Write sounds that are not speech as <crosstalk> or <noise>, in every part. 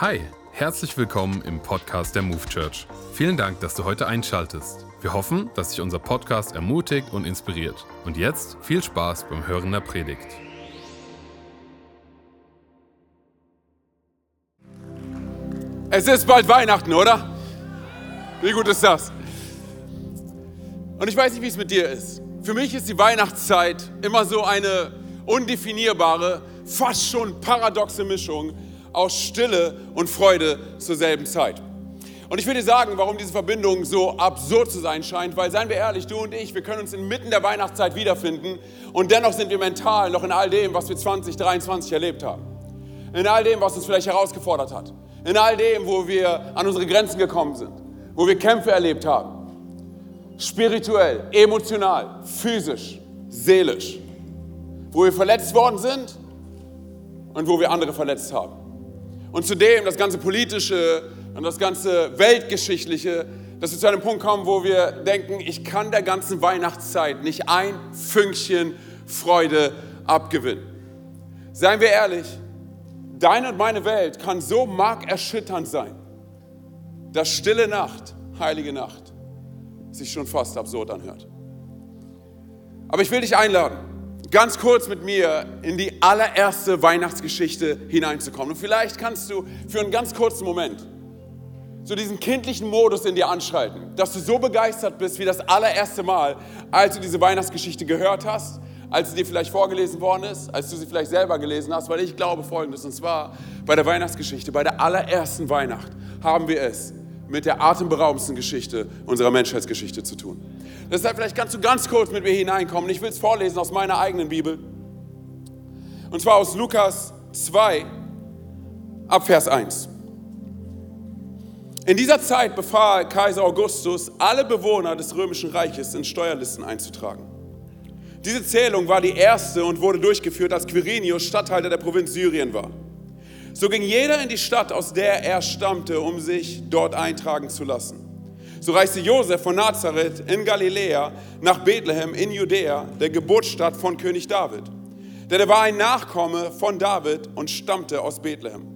Hi, herzlich willkommen im Podcast der Move Church. Vielen Dank, dass du heute einschaltest. Wir hoffen, dass dich unser Podcast ermutigt und inspiriert. Und jetzt viel Spaß beim Hören der Predigt. Es ist bald Weihnachten, oder? Wie gut ist das? Und ich weiß nicht, wie es mit dir ist. Für mich ist die Weihnachtszeit immer so eine undefinierbare, fast schon paradoxe Mischung aus Stille und Freude zur selben Zeit. Und ich will dir sagen, warum diese Verbindung so absurd zu sein scheint, weil, seien wir ehrlich, du und ich, wir können uns inmitten der Weihnachtszeit wiederfinden und dennoch sind wir mental noch in all dem, was wir 2023 erlebt haben. In all dem, was uns vielleicht herausgefordert hat. In all dem, wo wir an unsere Grenzen gekommen sind, wo wir Kämpfe erlebt haben. Spirituell, emotional, physisch, seelisch. Wo wir verletzt worden sind und wo wir andere verletzt haben. Und zudem das ganze politische und das ganze weltgeschichtliche, dass wir zu einem Punkt kommen, wo wir denken, ich kann der ganzen Weihnachtszeit nicht ein Fünkchen Freude abgewinnen. Seien wir ehrlich, deine und meine Welt kann so markerschütternd sein, dass stille Nacht, heilige Nacht, sich schon fast absurd anhört. Aber ich will dich einladen, ganz kurz mit mir in die allererste Weihnachtsgeschichte hineinzukommen. Und vielleicht kannst du für einen ganz kurzen Moment so diesen kindlichen Modus in dir anschalten, dass du so begeistert bist wie das allererste Mal, als du diese Weihnachtsgeschichte gehört hast, als sie dir vielleicht vorgelesen worden ist, als du sie vielleicht selber gelesen hast, weil ich glaube Folgendes, und zwar bei der Weihnachtsgeschichte, bei der allerersten Weihnacht haben wir es mit der atemberaubendsten Geschichte unserer Menschheitsgeschichte zu tun. Deshalb vielleicht kannst du ganz kurz mit mir hineinkommen. Ich will es vorlesen aus meiner eigenen Bibel. Und zwar aus Lukas 2, ab Vers 1. In dieser Zeit befahl Kaiser Augustus, alle Bewohner des römischen Reiches in Steuerlisten einzutragen. Diese Zählung war die erste und wurde durchgeführt, als Quirinius Statthalter der Provinz Syrien war. So ging jeder in die Stadt, aus der er stammte, um sich dort eintragen zu lassen. So reiste Josef von Nazareth in Galiläa nach Bethlehem in Judäa, der Geburtsstadt von König David. Denn er war ein Nachkomme von David und stammte aus Bethlehem.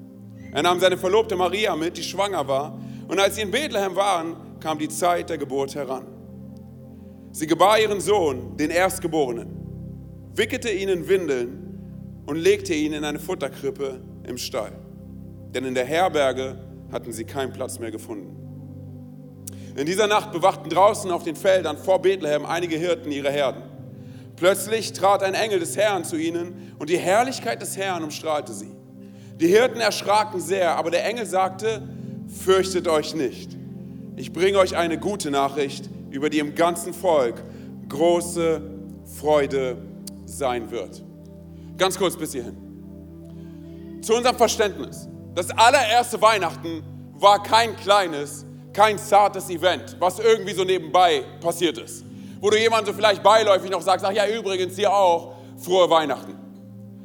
Er nahm seine Verlobte Maria mit, die schwanger war, und als sie in Bethlehem waren, kam die Zeit der Geburt heran. Sie gebar ihren Sohn, den Erstgeborenen, wickelte ihn in Windeln und legte ihn in eine Futterkrippe im Stall. Denn in der Herberge hatten sie keinen Platz mehr gefunden. In dieser Nacht bewachten draußen auf den Feldern vor Bethlehem einige Hirten ihre Herden. Plötzlich trat ein Engel des Herrn zu ihnen und die Herrlichkeit des Herrn umstrahlte sie. Die Hirten erschraken sehr, aber der Engel sagte, fürchtet euch nicht. Ich bringe euch eine gute Nachricht, über die im ganzen Volk große Freude sein wird. Ganz kurz bis hierhin. Zu unserem Verständnis. Das allererste Weihnachten war kein kleines, kein zartes Event, was irgendwie so nebenbei passiert ist. Wo du jemandem so vielleicht beiläufig noch sagst, ach ja, übrigens dir auch, frohe Weihnachten.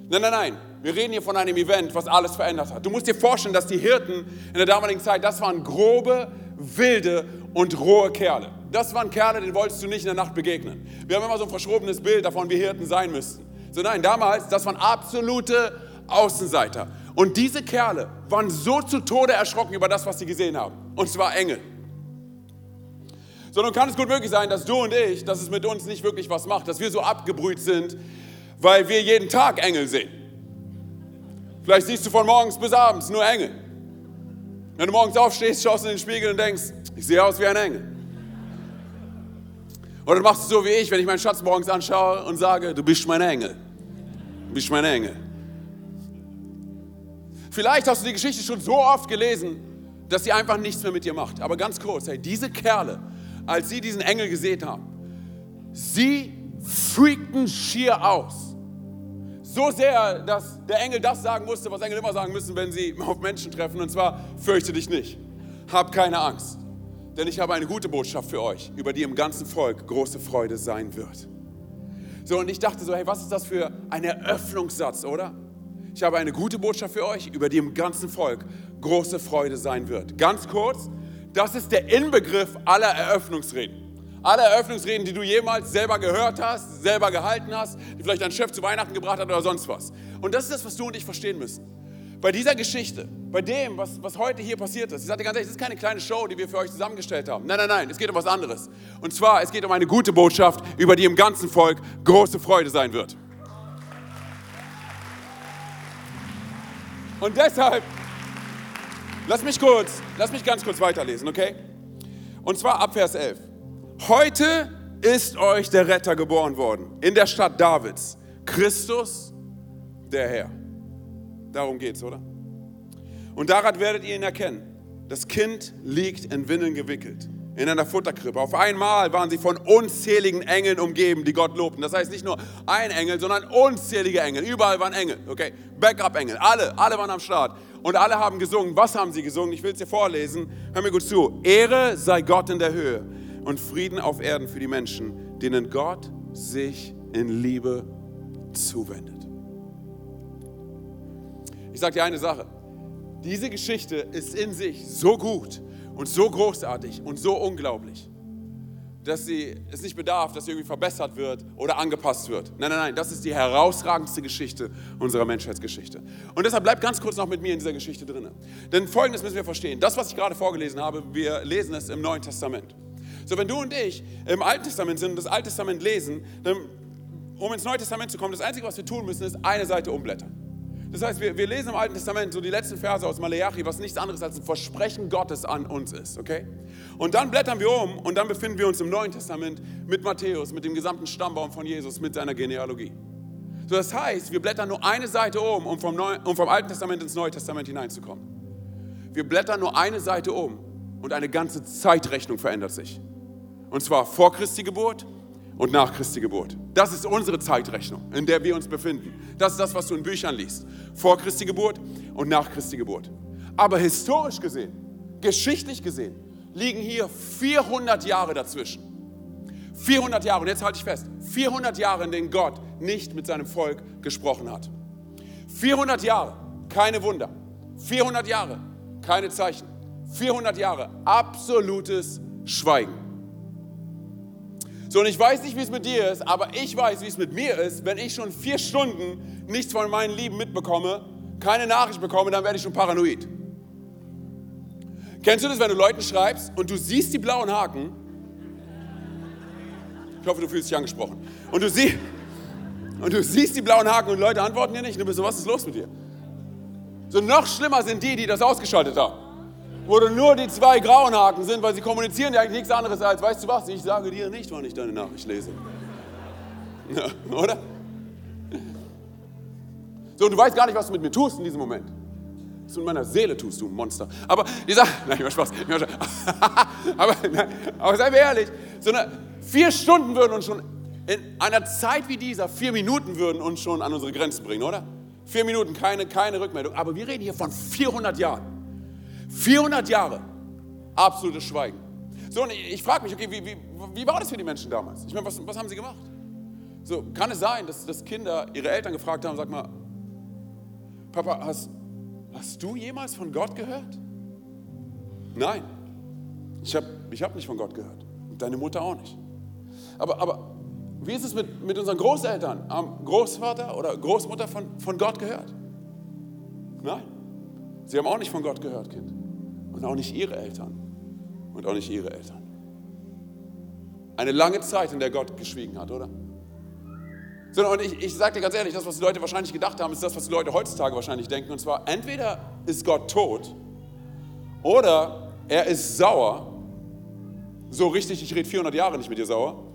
Nein, nein, nein. Wir reden hier von einem Event, was alles verändert hat. Du musst dir vorstellen, dass die Hirten in der damaligen Zeit, das waren grobe, wilde und rohe Kerle. Das waren Kerle, denen wolltest du nicht in der Nacht begegnen. Wir haben immer so ein verschrobenes Bild davon, wie Hirten sein müssten. So nein, damals, das waren absolute Außenseiter. Und diese Kerle waren so zu Tode erschrocken über das, was sie gesehen haben. Und zwar Engel. So, nun kann es gut möglich sein, dass du und ich, dass es mit uns nicht wirklich was macht, dass wir so abgebrüht sind, weil wir jeden Tag Engel sehen. Vielleicht siehst du von morgens bis abends nur Engel. Wenn du morgens aufstehst, schaust in den Spiegel und denkst, ich sehe aus wie ein Engel. Oder du machst es so wie ich, wenn ich meinen Schatz morgens anschaue und sage, du bist mein Engel. Du bist mein Engel. Vielleicht hast du die Geschichte schon so oft gelesen, dass sie einfach nichts mehr mit dir macht. Aber ganz kurz, hey, diese Kerle, als sie diesen Engel gesehen haben, sie freakten schier aus. So sehr, dass der Engel das sagen musste, was Engel immer sagen müssen, wenn sie auf Menschen treffen, und zwar, fürchte dich nicht, hab keine Angst, denn ich habe eine gute Botschaft für euch, über die im ganzen Volk große Freude sein wird. So, und ich dachte so, hey, was ist das für ein Eröffnungssatz, oder? Ich habe eine gute Botschaft für euch, über die im ganzen Volk große Freude sein wird. Ganz kurz, das ist der Inbegriff aller Eröffnungsreden. Alle Eröffnungsreden, die du jemals selber gehört hast, selber gehalten hast, die vielleicht dein Chef zu Weihnachten gebracht hat oder sonst was. Und das ist das, was du und ich verstehen müssen. bei dieser Geschichte, bei dem, was, was heute hier passiert ist, ich dir ganz ehrlich, das ist keine kleine Show, die wir für euch zusammengestellt haben. Nein, nein, nein, es geht um was anderes. Und zwar, es geht um eine gute Botschaft, über die im ganzen Volk große Freude sein wird. Und deshalb, lass mich kurz, lass mich ganz kurz weiterlesen, okay? Und zwar ab Vers 11. Heute ist euch der Retter geboren worden in der Stadt Davids, Christus, der Herr. Darum geht's, oder? Und daran werdet ihr ihn erkennen. Das Kind liegt in Windeln gewickelt, in einer Futterkrippe. Auf einmal waren sie von unzähligen Engeln umgeben, die Gott lobten. Das heißt nicht nur ein Engel, sondern unzählige Engel. Überall waren Engel, okay? Backup-Engel, alle, alle waren am Start. Und alle haben gesungen. Was haben sie gesungen? Ich will es dir vorlesen. Hör mir gut zu. Ehre sei Gott in der Höhe und Frieden auf Erden für die Menschen, denen Gott sich in Liebe zuwendet. Ich sage dir eine Sache. Diese Geschichte ist in sich so gut und so großartig und so unglaublich, dass sie es nicht bedarf, dass sie irgendwie verbessert wird oder angepasst wird. Nein, nein, nein, das ist die herausragendste Geschichte unserer Menschheitsgeschichte. Und deshalb bleibt ganz kurz noch mit mir in dieser Geschichte drin. Denn Folgendes müssen wir verstehen. Das, was ich gerade vorgelesen habe, wir lesen es im Neuen Testament. So, wenn du und ich im Alten Testament sind und das Alte Testament lesen, dann, um ins Neue Testament zu kommen, das Einzige, was wir tun müssen, ist eine Seite umblättern. Das heißt, wir, wir lesen im Alten Testament so die letzten Verse aus Malachi, was nichts anderes als ein Versprechen Gottes an uns ist, okay? Und dann blättern wir um und dann befinden wir uns im Neuen Testament mit Matthäus, mit dem gesamten Stammbaum von Jesus, mit seiner Genealogie. So, das heißt, wir blättern nur eine Seite um, um vom, Neu um vom Alten Testament ins Neue Testament hineinzukommen. Wir blättern nur eine Seite um und eine ganze Zeitrechnung verändert sich. Und zwar vor Christi Geburt und nach Christi Geburt. Das ist unsere Zeitrechnung, in der wir uns befinden. Das ist das, was du in Büchern liest. Vor Christi Geburt und nach Christi Geburt. Aber historisch gesehen, geschichtlich gesehen, liegen hier 400 Jahre dazwischen. 400 Jahre, und jetzt halte ich fest, 400 Jahre, in denen Gott nicht mit seinem Volk gesprochen hat. 400 Jahre, keine Wunder. 400 Jahre, keine Zeichen. 400 Jahre, absolutes Schweigen. So, und ich weiß nicht, wie es mit dir ist, aber ich weiß, wie es mit mir ist. Wenn ich schon vier Stunden nichts von meinen Lieben mitbekomme, keine Nachricht bekomme, dann werde ich schon paranoid. Kennst du das, wenn du Leuten schreibst und du siehst die blauen Haken? Ich hoffe, du fühlst dich angesprochen. Und du, sie und du siehst die blauen Haken und Leute antworten dir nicht. Und du bist so, was ist los mit dir? So noch schlimmer sind die, die das ausgeschaltet haben wo nur die zwei grauen Haken sind, weil sie kommunizieren ja eigentlich nichts anderes als, weißt du was, ich sage dir nicht, wann ich deine Nachricht lese. <laughs> Ja, oder? So, und du weißt gar nicht, was du mit mir tust in diesem Moment. Was du mit meiner Seele tust, du Monster. Aber die Sache, <laughs> nein, ich mach Spaß. Ich mach Spaß. aber, nein, aber sei mir ehrlich, so eine, vier Stunden würden uns schon, in einer Zeit wie dieser, vier Minuten würden uns schon an unsere Grenzen bringen, oder? Vier Minuten, keine, keine Rückmeldung. Aber wir reden hier von 400 Jahren. 400 Jahre absolutes Schweigen. So, und ich, frage mich, okay, wie, wie, wie, war das für die Menschen damals? Ich meine, was, was haben sie gemacht? So, kann es sein, dass, dass Kinder ihre Eltern gefragt haben, sag mal, Papa, hast, hast du jemals von Gott gehört? Nein, ich habe ich hab nicht von Gott gehört. Und deine Mutter auch nicht. Aber, aber wie ist es mit, mit unseren Großeltern? Haben Großvater oder Großmutter von, von Gott gehört? Nein, sie haben auch nicht von Gott gehört, Kind. Und auch nicht ihre Eltern. Und auch nicht ihre Eltern. Eine lange Zeit, in der Gott geschwiegen hat, oder? und ich, ich sage dir ganz ehrlich, das, was die Leute wahrscheinlich gedacht haben, ist das, was die Leute heutzutage wahrscheinlich denken. Und zwar, entweder ist Gott tot oder er ist sauer. So richtig, ich rede 400 Jahre nicht mit dir sauer.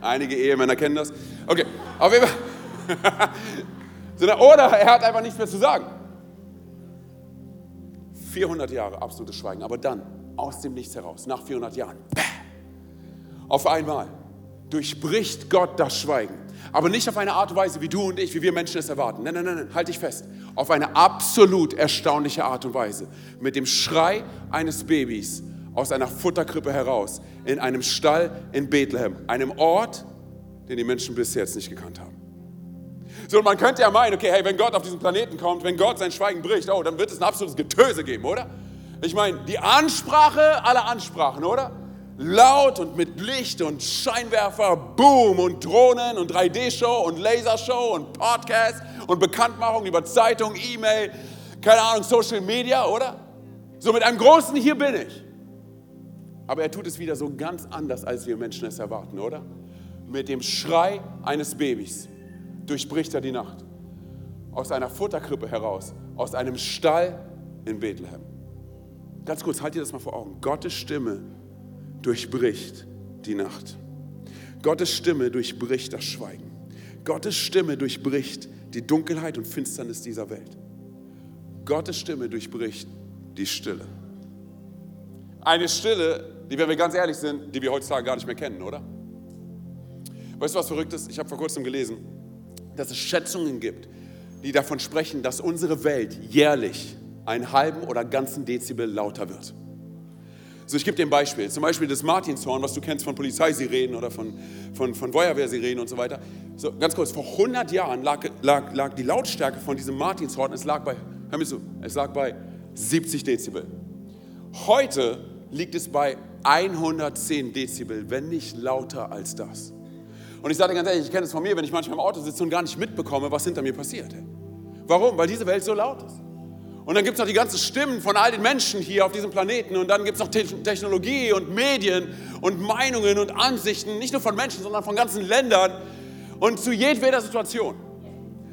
Einige Ehemänner kennen das. Okay, auf jeden Fall. <laughs> oder er hat einfach nichts mehr zu sagen. 400 Jahre absolutes Schweigen. Aber dann, aus dem Nichts heraus, nach 400 Jahren, auf einmal durchbricht Gott das Schweigen. Aber nicht auf eine Art und Weise, wie du und ich, wie wir Menschen es erwarten. Nein, nein, nein, nein, halt dich fest. Auf eine absolut erstaunliche Art und Weise. Mit dem Schrei eines Babys aus einer Futterkrippe heraus, in einem Stall in Bethlehem, einem Ort, den die Menschen bis jetzt nicht gekannt haben. So, man könnte ja meinen, okay, hey, wenn Gott auf diesen Planeten kommt, wenn Gott sein Schweigen bricht, oh, dann wird es ein absolutes Getöse geben, oder? Ich meine, die Ansprache aller Ansprachen, oder? laut und mit Licht und Scheinwerfer, Boom und Drohnen und 3D-Show und Lasershow und Podcast und Bekanntmachung über Zeitung, E-Mail, keine Ahnung, Social Media, oder? So mit einem großen Hier bin ich. Aber er tut es wieder so ganz anders, als wir Menschen es erwarten, oder? Mit dem Schrei eines Babys durchbricht er die Nacht. Aus einer Futterkrippe heraus, aus einem Stall in Bethlehem. Ganz kurz, halt dir das mal vor Augen. Gottes Stimme durchbricht die Nacht. Gottes Stimme durchbricht das Schweigen. Gottes Stimme durchbricht die Dunkelheit und Finsternis dieser Welt. Gottes Stimme durchbricht die Stille. Eine Stille, die, wenn wir ganz ehrlich sind, die wir heutzutage gar nicht mehr kennen, oder? Weißt du, was verrückt ist? Ich habe vor kurzem gelesen, dass es Schätzungen gibt, die davon sprechen, dass unsere Welt jährlich einen halben oder ganzen Dezibel lauter wird. So, ich gebe dir ein Beispiel. Zum Beispiel das Martinshorn, was du kennst von Polizeisirenen oder von, von, von Feuerwehrsirenen und so weiter. So, ganz kurz, vor 100 Jahren lag, lag, lag die Lautstärke von diesem Martinshorn, es lag bei, hör mir zu, es lag bei 70 Dezibel. Heute liegt es bei 110 Dezibel, wenn nicht lauter als das. Und ich sage dir ganz ehrlich, ich kenne es von mir, wenn ich manchmal im Auto sitze und gar nicht mitbekomme, was hinter mir passiert. Warum? Weil diese Welt so laut ist. Und dann gibt es noch die ganzen Stimmen von all den Menschen hier auf diesem Planeten. Und dann gibt es noch Technologie und Medien und Meinungen und Ansichten, nicht nur von Menschen, sondern von ganzen Ländern und zu jedweder Situation.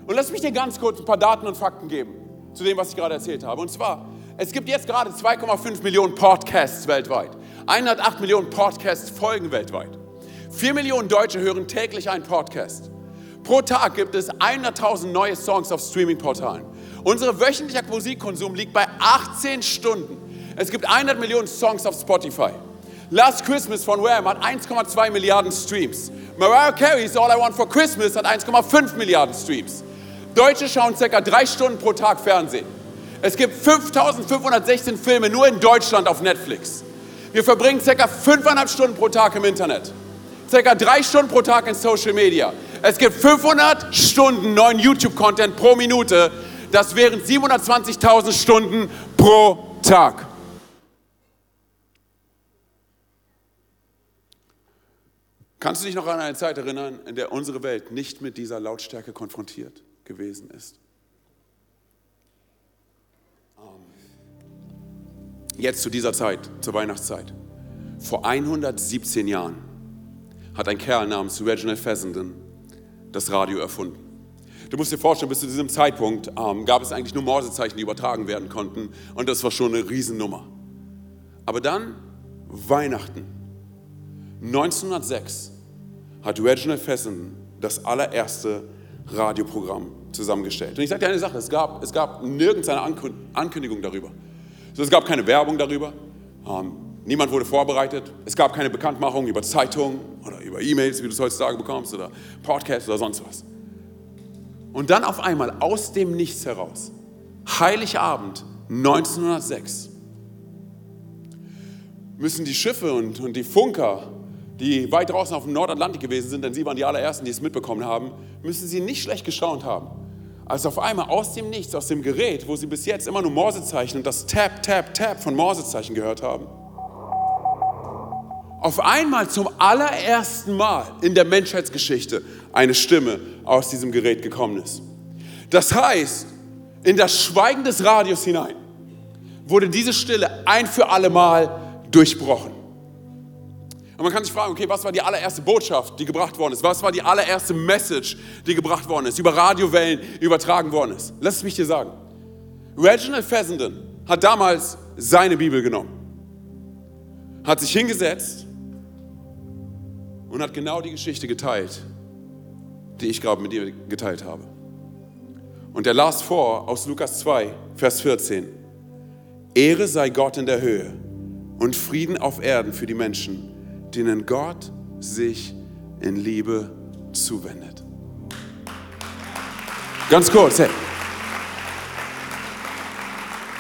Und lass mich dir ganz kurz ein paar Daten und Fakten geben zu dem, was ich gerade erzählt habe. Und zwar, es gibt jetzt gerade 2,5 Millionen Podcasts weltweit, 108 Millionen Podcast-Folgen weltweit. 4 Millionen Deutsche hören täglich einen Podcast. Pro Tag gibt es 100.000 neue Songs auf Streaming-Portalen. Unser wöchentlicher Musikkonsum liegt bei 18 Stunden. Es gibt 100 Millionen Songs auf Spotify. Last Christmas von Wham hat 1,2 Milliarden Streams. Mariah Carey's All I Want for Christmas hat 1,5 Milliarden Streams. Deutsche schauen ca. drei Stunden pro Tag Fernsehen. Es gibt 5516 Filme nur in Deutschland auf Netflix. Wir verbringen ca. 5,5 Stunden pro Tag im Internet. Ca. drei Stunden pro Tag in Social Media. Es gibt 500 Stunden neuen YouTube-Content pro Minute. Das wären 720.000 Stunden pro Tag. Kannst du dich noch an eine Zeit erinnern, in der unsere Welt nicht mit dieser Lautstärke konfrontiert gewesen ist? Ähm, jetzt zu dieser Zeit, zur Weihnachtszeit. Vor 117 Jahren hat ein Kerl namens Reginald Fessenden das Radio erfunden. Du musst dir vorstellen, bis zu diesem Zeitpunkt ähm, gab es eigentlich nur Morsezeichen, die übertragen werden konnten. Und das war schon eine Riesennummer. Aber dann Weihnachten 1906 hat Reginald Fessenden das allererste Radioprogramm zusammengestellt. Und ich sage dir eine Sache, es gab, es gab nirgends eine Ankündigung darüber. Also es gab keine Werbung darüber. Ähm, niemand wurde vorbereitet. Es gab keine Bekanntmachung über Zeitungen oder über E-Mails, wie du es heutzutage bekommst, oder Podcasts oder sonst was. Und dann auf einmal aus dem Nichts heraus, Heiligabend 1906, müssen die Schiffe und, und die Funker, die weit draußen auf dem Nordatlantik gewesen sind, denn sie waren die allerersten, die es mitbekommen haben, müssen sie nicht schlecht gestaunt haben. Als auf einmal aus dem Nichts, aus dem Gerät, wo sie bis jetzt immer nur Morsezeichen und das Tap, Tap, Tap von Morsezeichen gehört haben, auf einmal zum allerersten Mal in der Menschheitsgeschichte eine Stimme aus diesem Gerät gekommen ist. Das heißt, in das Schweigen des Radios hinein wurde diese Stille ein für alle Mal durchbrochen. Und man kann sich fragen, okay, was war die allererste Botschaft, die gebracht worden ist? Was war die allererste Message, die gebracht worden ist, über Radiowellen übertragen worden ist? Lass es mich dir sagen. Reginald Fessenden hat damals seine Bibel genommen, hat sich hingesetzt und hat genau die Geschichte geteilt, die ich gerade mit dir geteilt habe. Und er las vor aus Lukas 2, Vers 14. Ehre sei Gott in der Höhe und Frieden auf Erden für die Menschen, denen Gott sich in Liebe zuwendet. Ganz kurz, hey.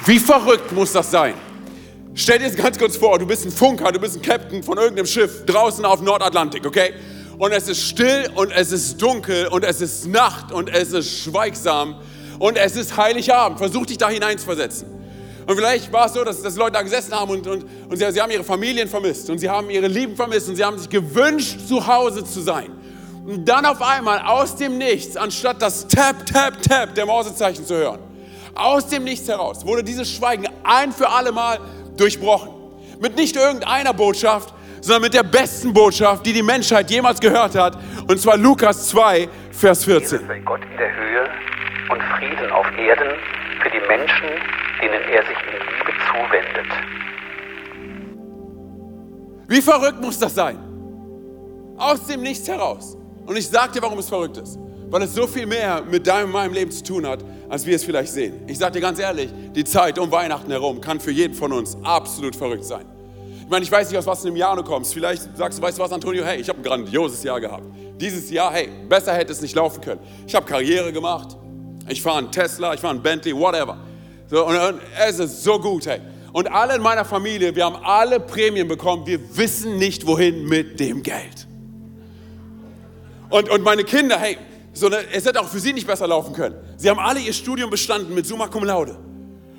Wie verrückt muss das sein? Stell dir jetzt ganz kurz vor, du bist ein Funker, du bist ein Captain von irgendeinem Schiff draußen auf Nordatlantik, okay? Und es ist still und es ist dunkel und es ist Nacht und es ist schweigsam und es ist Heiligabend. Versuch dich da hineinzuversetzen. Und vielleicht war es so, dass, dass Leute da gesessen haben und, und, und sie, sie haben ihre Familien vermisst und sie haben ihre Lieben vermisst und sie haben sich gewünscht, zu Hause zu sein. Und dann auf einmal aus dem Nichts, anstatt das Tap, Tap, Tap der Mausezeichen zu hören, aus dem Nichts heraus wurde dieses Schweigen ein für alle Mal durchbrochen. Mit nicht irgendeiner Botschaft, sondern mit der besten Botschaft, die die Menschheit jemals gehört hat. Und zwar Lukas 2, Vers 14. sei Gott in der Höhe und Frieden auf Erden für die Menschen, denen er sich in Liebe zuwendet. Wie verrückt muss das sein? Aus dem Nichts heraus. Und ich sage dir, warum es verrückt ist. Weil es so viel mehr mit deinem und meinem Leben zu tun hat, als wir es vielleicht sehen. Ich sage dir ganz ehrlich, die Zeit um Weihnachten herum kann für jeden von uns absolut verrückt sein. Ich meine, ich weiß nicht, aus was in einem Jahr du kommst. Vielleicht sagst du, weißt du was, Antonio, hey, ich habe ein grandioses Jahr gehabt. Dieses Jahr, hey, besser hätte es nicht laufen können. Ich habe Karriere gemacht. Ich fahre einen Tesla, ich fahre einen Bentley, whatever. So, und, und es ist so gut, hey. Und alle in meiner Familie, wir haben alle Prämien bekommen. Wir wissen nicht, wohin mit dem Geld. Und, und meine Kinder, hey, so eine, es hätte auch für sie nicht besser laufen können. Sie haben alle ihr Studium bestanden mit Summa Cum Laude.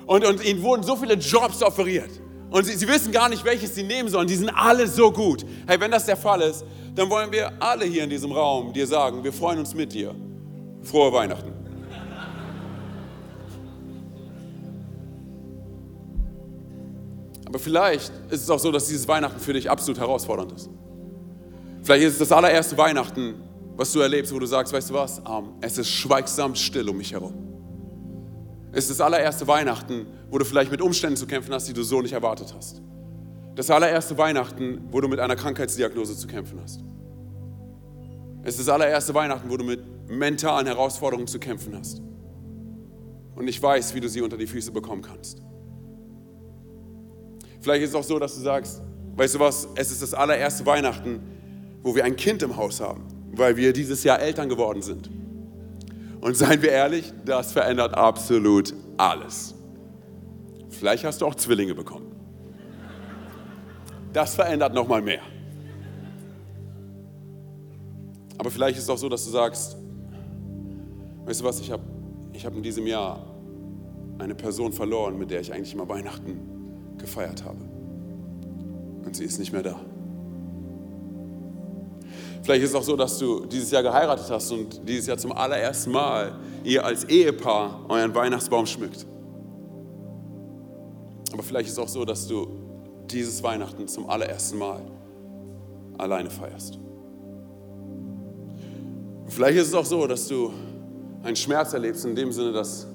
Und, und ihnen wurden so viele Jobs offeriert. Und sie, sie wissen gar nicht, welches sie nehmen sollen. Die sind alle so gut. Hey, wenn das der Fall ist, dann wollen wir alle hier in diesem Raum dir sagen, wir freuen uns mit dir. Frohe Weihnachten. Aber vielleicht ist es auch so, dass dieses Weihnachten für dich absolut herausfordernd ist. Vielleicht ist es das allererste Weihnachten, was du erlebst, wo du sagst, weißt du was, ähm, es ist schweigsam still um mich herum. Es ist das allererste Weihnachten, wo du vielleicht mit Umständen zu kämpfen hast, die du so nicht erwartet hast. Das allererste Weihnachten, wo du mit einer Krankheitsdiagnose zu kämpfen hast. Es ist das allererste Weihnachten, wo du mit mentalen Herausforderungen zu kämpfen hast. Und ich weiß, wie du sie unter die Füße bekommen kannst. Vielleicht ist es auch so, dass du sagst, weißt du was, es ist das allererste Weihnachten, wo wir ein Kind im Haus haben, weil wir dieses Jahr Eltern geworden sind. Und seien wir ehrlich, das verändert absolut alles. Vielleicht hast du auch Zwillinge bekommen. Das verändert noch mal mehr. Aber vielleicht ist es auch so, dass du sagst, weißt du was, ich habe ich hab in diesem Jahr eine Person verloren, mit der ich eigentlich immer Weihnachten gefeiert habe. Und sie ist nicht mehr da. Vielleicht ist es auch so, dass du dieses Jahr geheiratet hast und dieses Jahr zum allerersten Mal ihr als Ehepaar euren Weihnachtsbaum schmückt. Aber vielleicht ist es auch so, dass du dieses Weihnachten zum allerersten Mal alleine feierst. Vielleicht ist es auch so, dass du einen Schmerz erlebst in dem Sinne, dass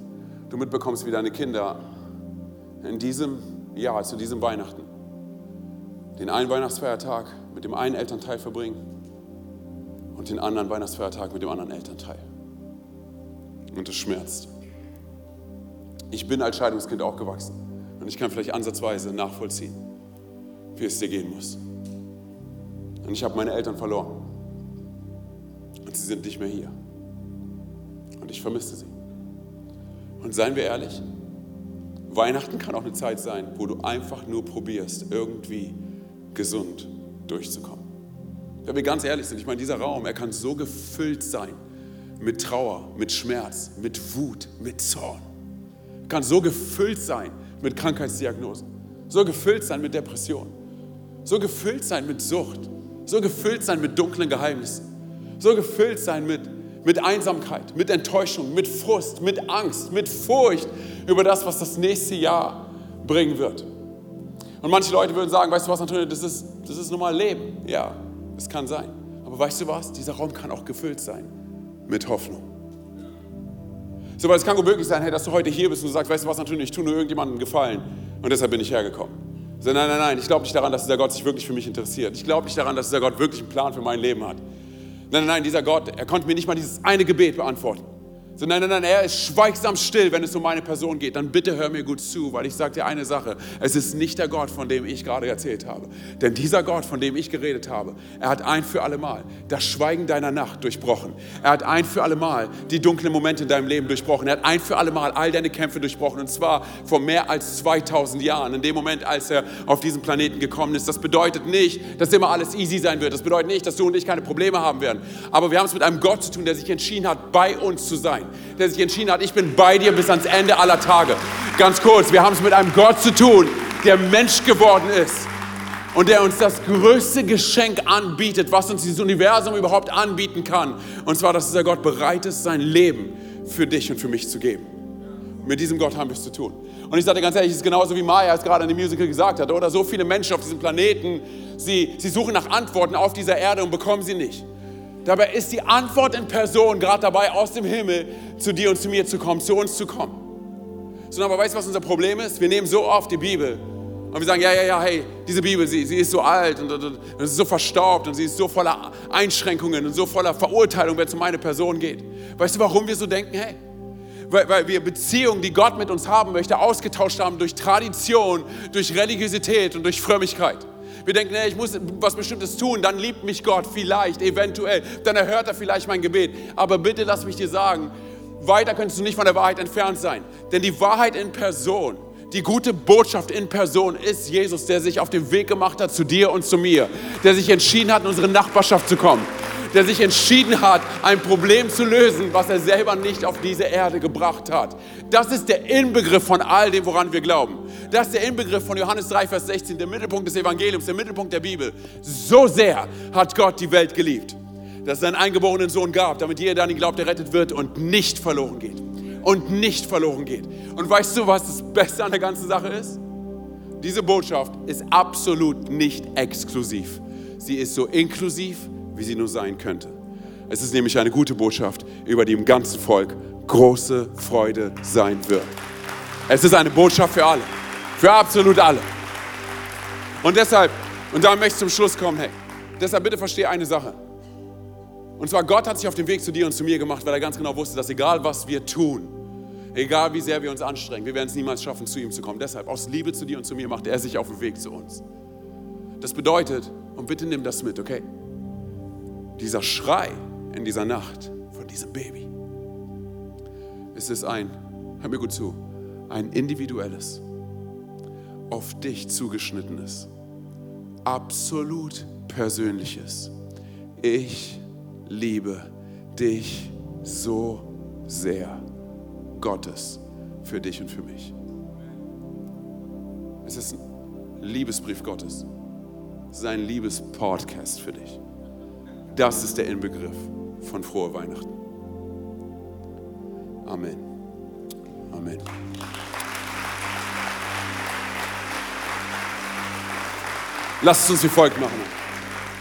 du mitbekommst, wie deine Kinder in diesem Jahr, zu diesem Weihnachten, den einen Weihnachtsfeiertag mit dem einen Elternteil verbringen und den anderen Weihnachtsfeiertag mit dem anderen Elternteil. Und es schmerzt. Ich bin als Scheidungskind auch gewachsen und ich kann vielleicht ansatzweise nachvollziehen, wie es dir gehen muss. Und ich habe meine Eltern verloren und sie sind nicht mehr hier. Und ich vermisse sie. Und seien wir ehrlich, Weihnachten kann auch eine Zeit sein, wo du einfach nur probierst, irgendwie gesund durchzukommen. Wenn wir ganz ehrlich sind, ich meine, dieser Raum, er kann so gefüllt sein mit Trauer, mit Schmerz, mit Wut, mit Zorn. Er kann so gefüllt sein mit Krankheitsdiagnosen, so gefüllt sein mit Depressionen, so gefüllt sein mit Sucht, so gefüllt sein mit dunklen Geheimnissen, so gefüllt sein mit, mit Einsamkeit, mit Enttäuschung, mit Frust, mit Angst, mit Furcht über das, was das nächste Jahr bringen wird. Und manche Leute würden sagen, weißt du was, Antonio, das ist, das ist nun mal Leben. Ja, es kann sein. Aber weißt du was? Dieser Raum kann auch gefüllt sein mit Hoffnung. So, weil es kann gut möglich sein, hey, dass du heute hier bist und du sagst, weißt du was, natürlich, ich tue nur irgendjemandem Gefallen und deshalb bin ich hergekommen. So, nein, nein, nein, ich glaube nicht daran, dass dieser Gott sich wirklich für mich interessiert. Ich glaube nicht daran, dass dieser Gott wirklich einen Plan für mein Leben hat. Nein, nein, nein, dieser Gott, er konnte mir nicht mal dieses eine Gebet beantworten. So, nein, nein, nein, er ist schweigsam still, wenn es um meine Person geht. Dann bitte hör mir gut zu, weil ich sage dir eine Sache. Es ist nicht der Gott, von dem ich gerade erzählt habe. Denn dieser Gott, von dem ich geredet habe, er hat ein für alle Mal das Schweigen deiner Nacht durchbrochen. Er hat ein für alle Mal die dunklen Momente in deinem Leben durchbrochen. Er hat ein für alle Mal all deine Kämpfe durchbrochen. Und zwar vor mehr als 2000 Jahren, in dem Moment, als er auf diesen Planeten gekommen ist. Das bedeutet nicht, dass immer alles easy sein wird. Das bedeutet nicht, dass du und ich keine Probleme haben werden. Aber wir haben es mit einem Gott zu tun, der sich entschieden hat, bei uns zu sein der sich entschieden hat, ich bin bei dir bis ans Ende aller Tage. Ganz kurz, wir haben es mit einem Gott zu tun, der Mensch geworden ist und der uns das größte Geschenk anbietet, was uns dieses Universum überhaupt anbieten kann. Und zwar, dass dieser Gott bereit ist, sein Leben für dich und für mich zu geben. Mit diesem Gott haben wir es zu tun. Und ich sage dir ganz ehrlich, es ist genauso wie Maya es gerade in dem Musical gesagt hat, oder so viele Menschen auf diesem Planeten, sie, sie suchen nach Antworten auf dieser Erde und bekommen sie nicht. Dabei ist die Antwort in Person gerade dabei, aus dem Himmel zu dir und zu mir zu kommen, zu uns zu kommen. Sondern aber weißt du, was unser Problem ist? Wir nehmen so oft die Bibel und wir sagen, ja, ja, ja, hey, diese Bibel, sie, sie ist so alt und, und, und es ist so verstaubt und sie ist so voller Einschränkungen und so voller Verurteilung, wenn es um eine Person geht. Weißt du, warum wir so denken? Hey, weil, weil wir Beziehungen, die Gott mit uns haben möchte, ausgetauscht haben durch Tradition, durch Religiosität und durch Frömmigkeit. Wir denken, nee, ich muss was Bestimmtes tun, dann liebt mich Gott vielleicht, eventuell, dann erhört er vielleicht mein Gebet. Aber bitte lass mich dir sagen, weiter könntest du nicht von der Wahrheit entfernt sein. Denn die Wahrheit in Person, die gute Botschaft in Person ist Jesus, der sich auf den Weg gemacht hat zu dir und zu mir, der sich entschieden hat, in unsere Nachbarschaft zu kommen, der sich entschieden hat, ein Problem zu lösen, was er selber nicht auf diese Erde gebracht hat. Das ist der Inbegriff von all dem, woran wir glauben. Das ist der Inbegriff von Johannes 3, Vers 16, der Mittelpunkt des Evangeliums, der Mittelpunkt der Bibel. So sehr hat Gott die Welt geliebt, dass es seinen eingeborenen Sohn gab, damit jeder, der an ihn glaubt, errettet wird und nicht verloren geht. Und nicht verloren geht. Und weißt du, was das Beste an der ganzen Sache ist? Diese Botschaft ist absolut nicht exklusiv. Sie ist so inklusiv, wie sie nur sein könnte. Es ist nämlich eine gute Botschaft, über die im ganzen Volk große Freude sein wird. Es ist eine Botschaft für alle, für absolut alle. Und deshalb, und da möchte ich zum Schluss kommen, hey, deshalb bitte verstehe eine Sache. Und zwar, Gott hat sich auf den Weg zu dir und zu mir gemacht, weil er ganz genau wusste, dass egal was wir tun, egal wie sehr wir uns anstrengen, wir werden es niemals schaffen, zu ihm zu kommen. Deshalb, aus Liebe zu dir und zu mir, macht er sich auf den Weg zu uns. Das bedeutet, und bitte nimm das mit, okay? Dieser Schrei in dieser Nacht von diesem Baby, es ist ein, hör mir gut zu, ein individuelles, auf dich zugeschnittenes, absolut persönliches. Ich liebe dich so sehr. Gottes für dich und für mich. Es ist ein Liebesbrief Gottes. Es ist ein Liebespodcast für dich. Das ist der Inbegriff von frohe Weihnachten. Amen. Amen. Lasst es uns wie folgt machen.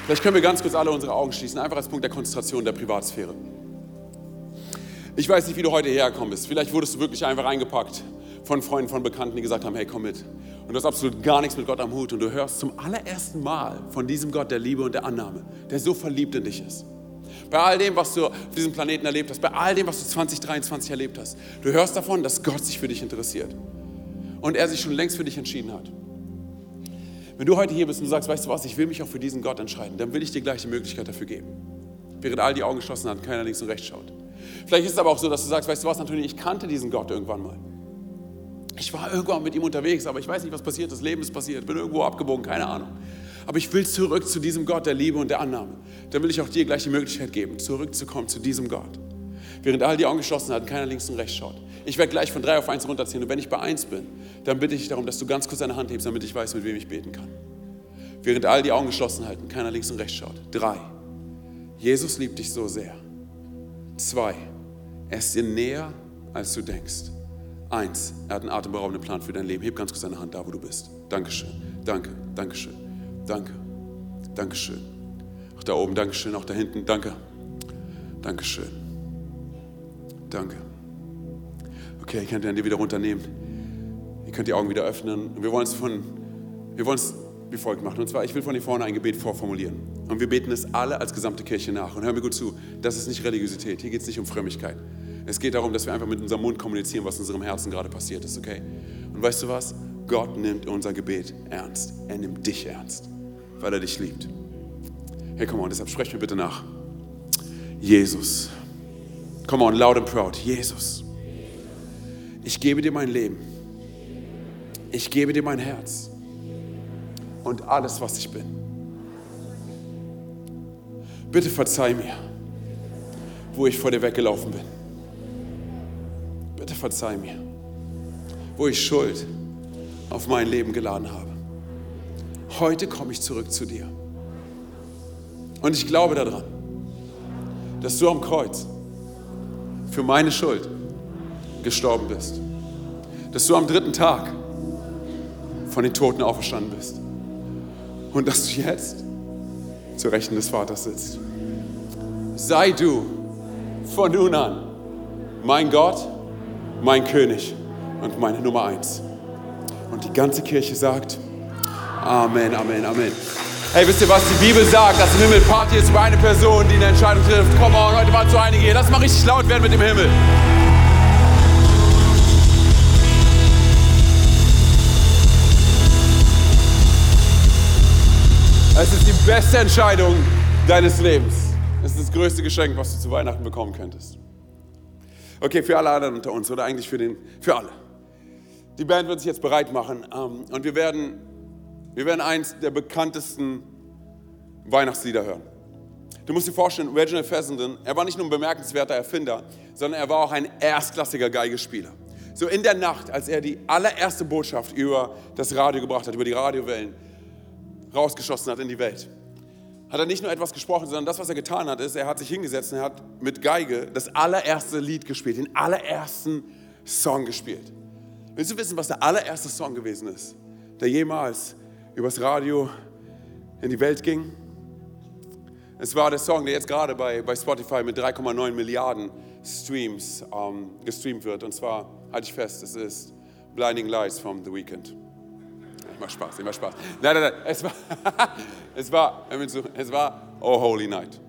Vielleicht können wir ganz kurz alle unsere Augen schließen, einfach als Punkt der Konzentration der Privatsphäre. Ich weiß nicht, wie du heute hergekommen bist. Vielleicht wurdest du wirklich einfach eingepackt von Freunden, von Bekannten, die gesagt haben, hey, komm mit. Und du hast absolut gar nichts mit Gott am Hut und du hörst zum allerersten Mal von diesem Gott der Liebe und der Annahme, der so verliebt in dich ist. Bei all dem, was du auf diesem Planeten erlebt hast, bei all dem, was du 2023 erlebt hast, du hörst davon, dass Gott sich für dich interessiert und er sich schon längst für dich entschieden hat. Wenn du heute hier bist und du sagst, weißt du was, ich will mich auch für diesen Gott entscheiden, dann will ich dir gleich die Möglichkeit dafür geben. Während all die Augen geschlossen hat, keiner links und rechts schaut. Vielleicht ist es aber auch so, dass du sagst, weißt du was, natürlich, ich kannte diesen Gott irgendwann mal. Ich war irgendwann mit ihm unterwegs, aber ich weiß nicht, was passiert. Das Leben ist passiert, bin irgendwo abgebogen, keine Ahnung. Aber ich will zurück zu diesem Gott der Liebe und der Annahme. Dann will ich auch dir gleich die Möglichkeit geben, zurückzukommen zu diesem Gott. Während all die Augen geschlossen hat, keiner links und rechts schaut. Ich werde gleich von drei auf eins runterzählen. Und wenn ich bei eins bin, dann bitte ich darum, dass du ganz kurz deine Hand hebst, damit ich weiß, mit wem ich beten kann. Während all die Augen geschlossen halten, keiner links und rechts schaut. Drei. Jesus liebt dich so sehr. Zwei. Er ist dir näher, als du denkst. Eins. Er hat einen atemberaubenden Plan für dein Leben. Heb ganz kurz deine Hand da, wo du bist. Dankeschön. Danke. Dankeschön. Danke. Dankeschön. Auch da oben. Dankeschön. Auch da hinten. Danke. Dankeschön. Danke. Okay, ihr könnt die Hände wieder runternehmen. Ihr könnt die Augen wieder öffnen. Und wir wollen es von, wir wollen es wie folgt machen. Und zwar, ich will von hier vorne ein Gebet vorformulieren. Und wir beten es alle als gesamte Kirche nach. Und hör mir gut zu, das ist nicht Religiosität. Hier geht es nicht um Frömmigkeit. Es geht darum, dass wir einfach mit unserem Mund kommunizieren, was in unserem Herzen gerade passiert ist, okay? Und weißt du was? Gott nimmt unser Gebet ernst. Er nimmt dich ernst, weil er dich liebt. Hey, komm on, deshalb sprech mir bitte nach. Jesus. Come on, loud and proud. Jesus. Ich gebe dir mein Leben. Ich gebe dir mein Herz. Und alles, was ich bin. Bitte verzeih mir, wo ich vor dir weggelaufen bin. Bitte verzeih mir, wo ich Schuld auf mein Leben geladen habe. Heute komme ich zurück zu dir. Und ich glaube daran, dass du am Kreuz für meine Schuld gestorben bist. Dass du am dritten Tag von den Toten auferstanden bist. Und dass du jetzt zur Rechten des Vaters sitzt. Sei du von nun an mein Gott, mein König und meine Nummer eins. Und die ganze Kirche sagt, Amen, Amen, Amen. Hey, wisst ihr, was die Bibel sagt? Dass im Himmel ist über eine Person, die eine Entscheidung trifft. Komm on, heute waren so einige hier. Lass mal richtig laut werden mit dem Himmel. Es ist die beste Entscheidung deines Lebens. Es ist das größte Geschenk, was du zu Weihnachten bekommen könntest. Okay, für alle anderen unter uns oder eigentlich für, den, für alle. Die Band wird sich jetzt bereit machen ähm, und wir werden, wir werden eins der bekanntesten Weihnachtslieder hören. Du musst dir vorstellen, Reginald Fessenden, er war nicht nur ein bemerkenswerter Erfinder, sondern er war auch ein erstklassiger Geigespieler. So in der Nacht, als er die allererste Botschaft über das Radio gebracht hat, über die Radiowellen, rausgeschossen hat in die Welt, hat er nicht nur etwas gesprochen, sondern das, was er getan hat, ist, er hat sich hingesetzt und er hat mit Geige das allererste Lied gespielt, den allerersten Song gespielt. Willst du wissen, was der allererste Song gewesen ist, der jemals übers Radio in die Welt ging? Es war der Song, der jetzt gerade bei, bei Spotify mit 3,9 Milliarden Streams ähm, gestreamt wird. Und zwar, halte ich fest, es ist Blinding Lights from The Weeknd. Immer Spaß, immer Spaß. Nein, nein, nein, es war, <laughs> es war, es war Oh Holy Night.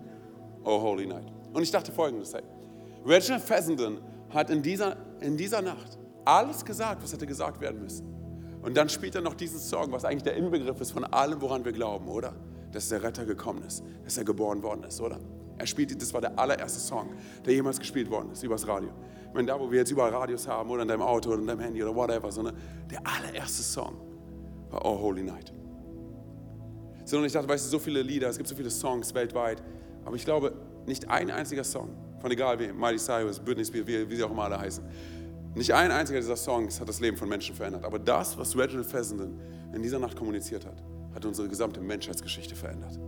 Oh Holy Night. Und ich dachte folgendes, hey, Reginald Fessenden hat in dieser, in dieser Nacht alles gesagt, was hätte gesagt werden müssen. Und dann spielt er noch diesen Song, was eigentlich der Inbegriff ist von allem, woran wir glauben, oder? Dass der Retter gekommen ist, dass er geboren worden ist, oder? Er spielt, das war der allererste Song, der jemals gespielt worden ist, übers Radio. Ich meine, da, wo wir jetzt überall Radios haben, oder in deinem Auto, oder in deinem Handy, oder whatever, sondern der allererste Song war Oh Holy Night. Sondern ich dachte, weißt du, so viele Lieder, es gibt so viele Songs weltweit, aber ich glaube, nicht ein einziger Song, von egal wem, Miley Cyrus, Britney Spears, wie, wie sie auch immer alle heißen, nicht ein einziger dieser Songs hat das Leben von Menschen verändert. Aber das, was Reginald Fessenden in dieser Nacht kommuniziert hat, hat unsere gesamte Menschheitsgeschichte verändert.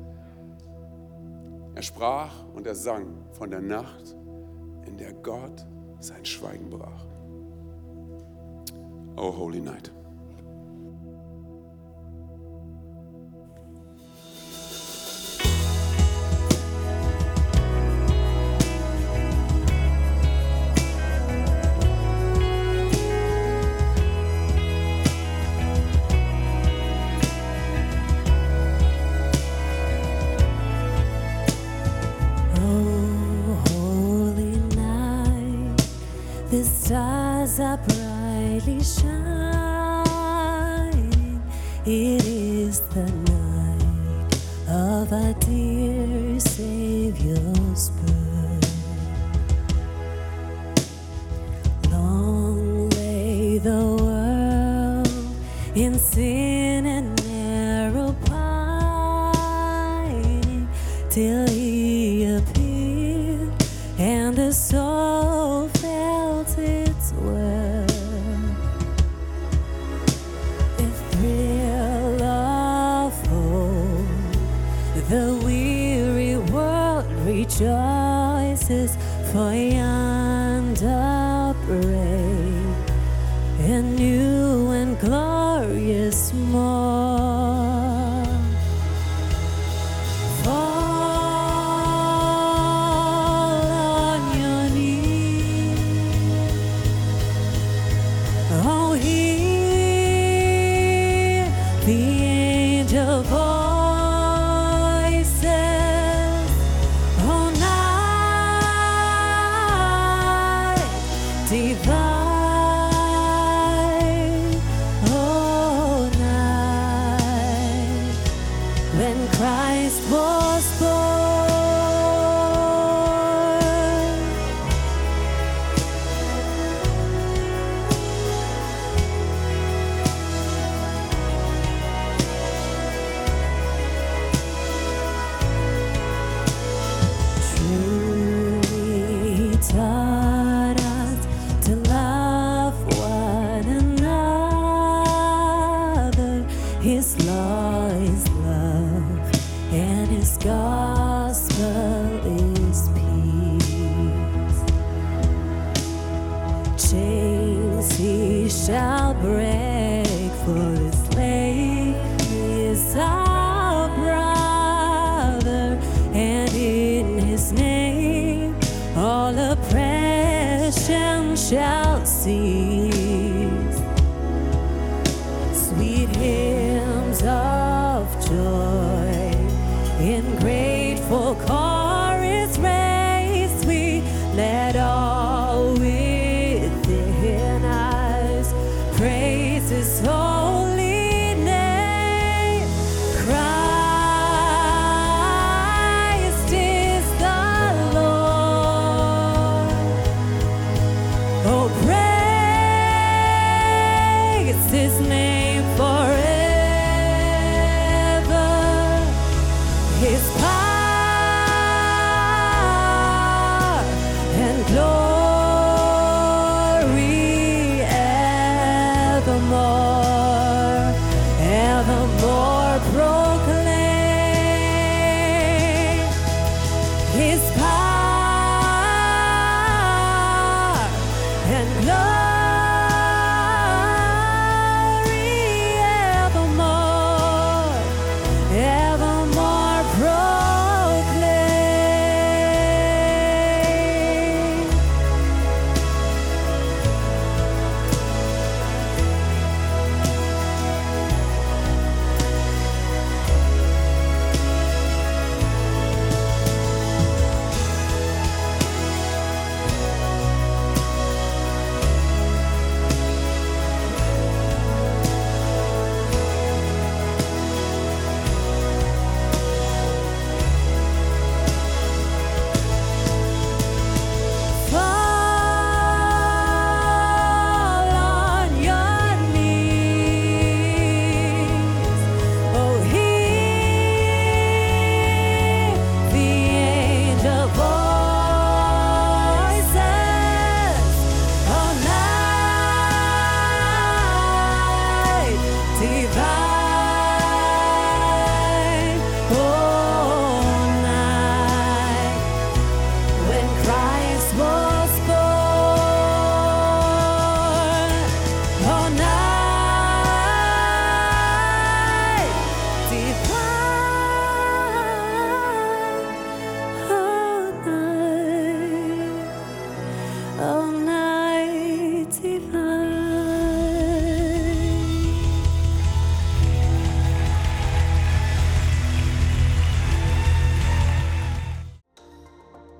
Er sprach und er sang von der Nacht, in der Gott sein Schweigen brach. Oh, Holy Night. places for yonder brave and new.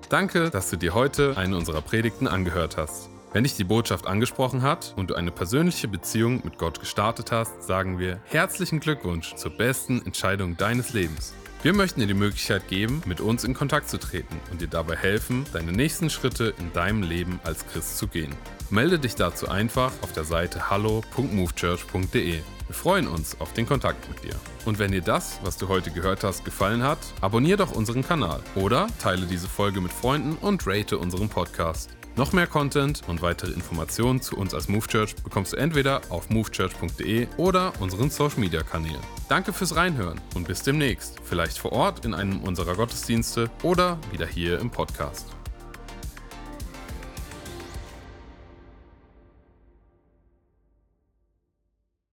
Danke, dass du dir heute eine unserer Predigten angehört hast. Wenn dich die Botschaft angesprochen hat und du eine persönliche Beziehung mit Gott gestartet hast, sagen wir herzlichen Glückwunsch zur besten Entscheidung deines Lebens. Wir möchten dir die Möglichkeit geben, mit uns in Kontakt zu treten und dir dabei helfen, deine nächsten Schritte in deinem Leben als Christ zu gehen. Melde dich dazu einfach auf der Seite hallo.movechurch.de. Wir freuen uns auf den Kontakt mit dir. Und wenn dir das, was du heute gehört hast, gefallen hat, abonniere doch unseren Kanal oder teile diese Folge mit Freunden und rate unseren Podcast. Noch mehr Content und weitere Informationen zu uns als Move Church bekommst du entweder auf movechurch.de oder unseren Social Media Kanälen. Danke fürs Reinhören und bis demnächst. Vielleicht vor Ort in einem unserer Gottesdienste oder wieder hier im Podcast.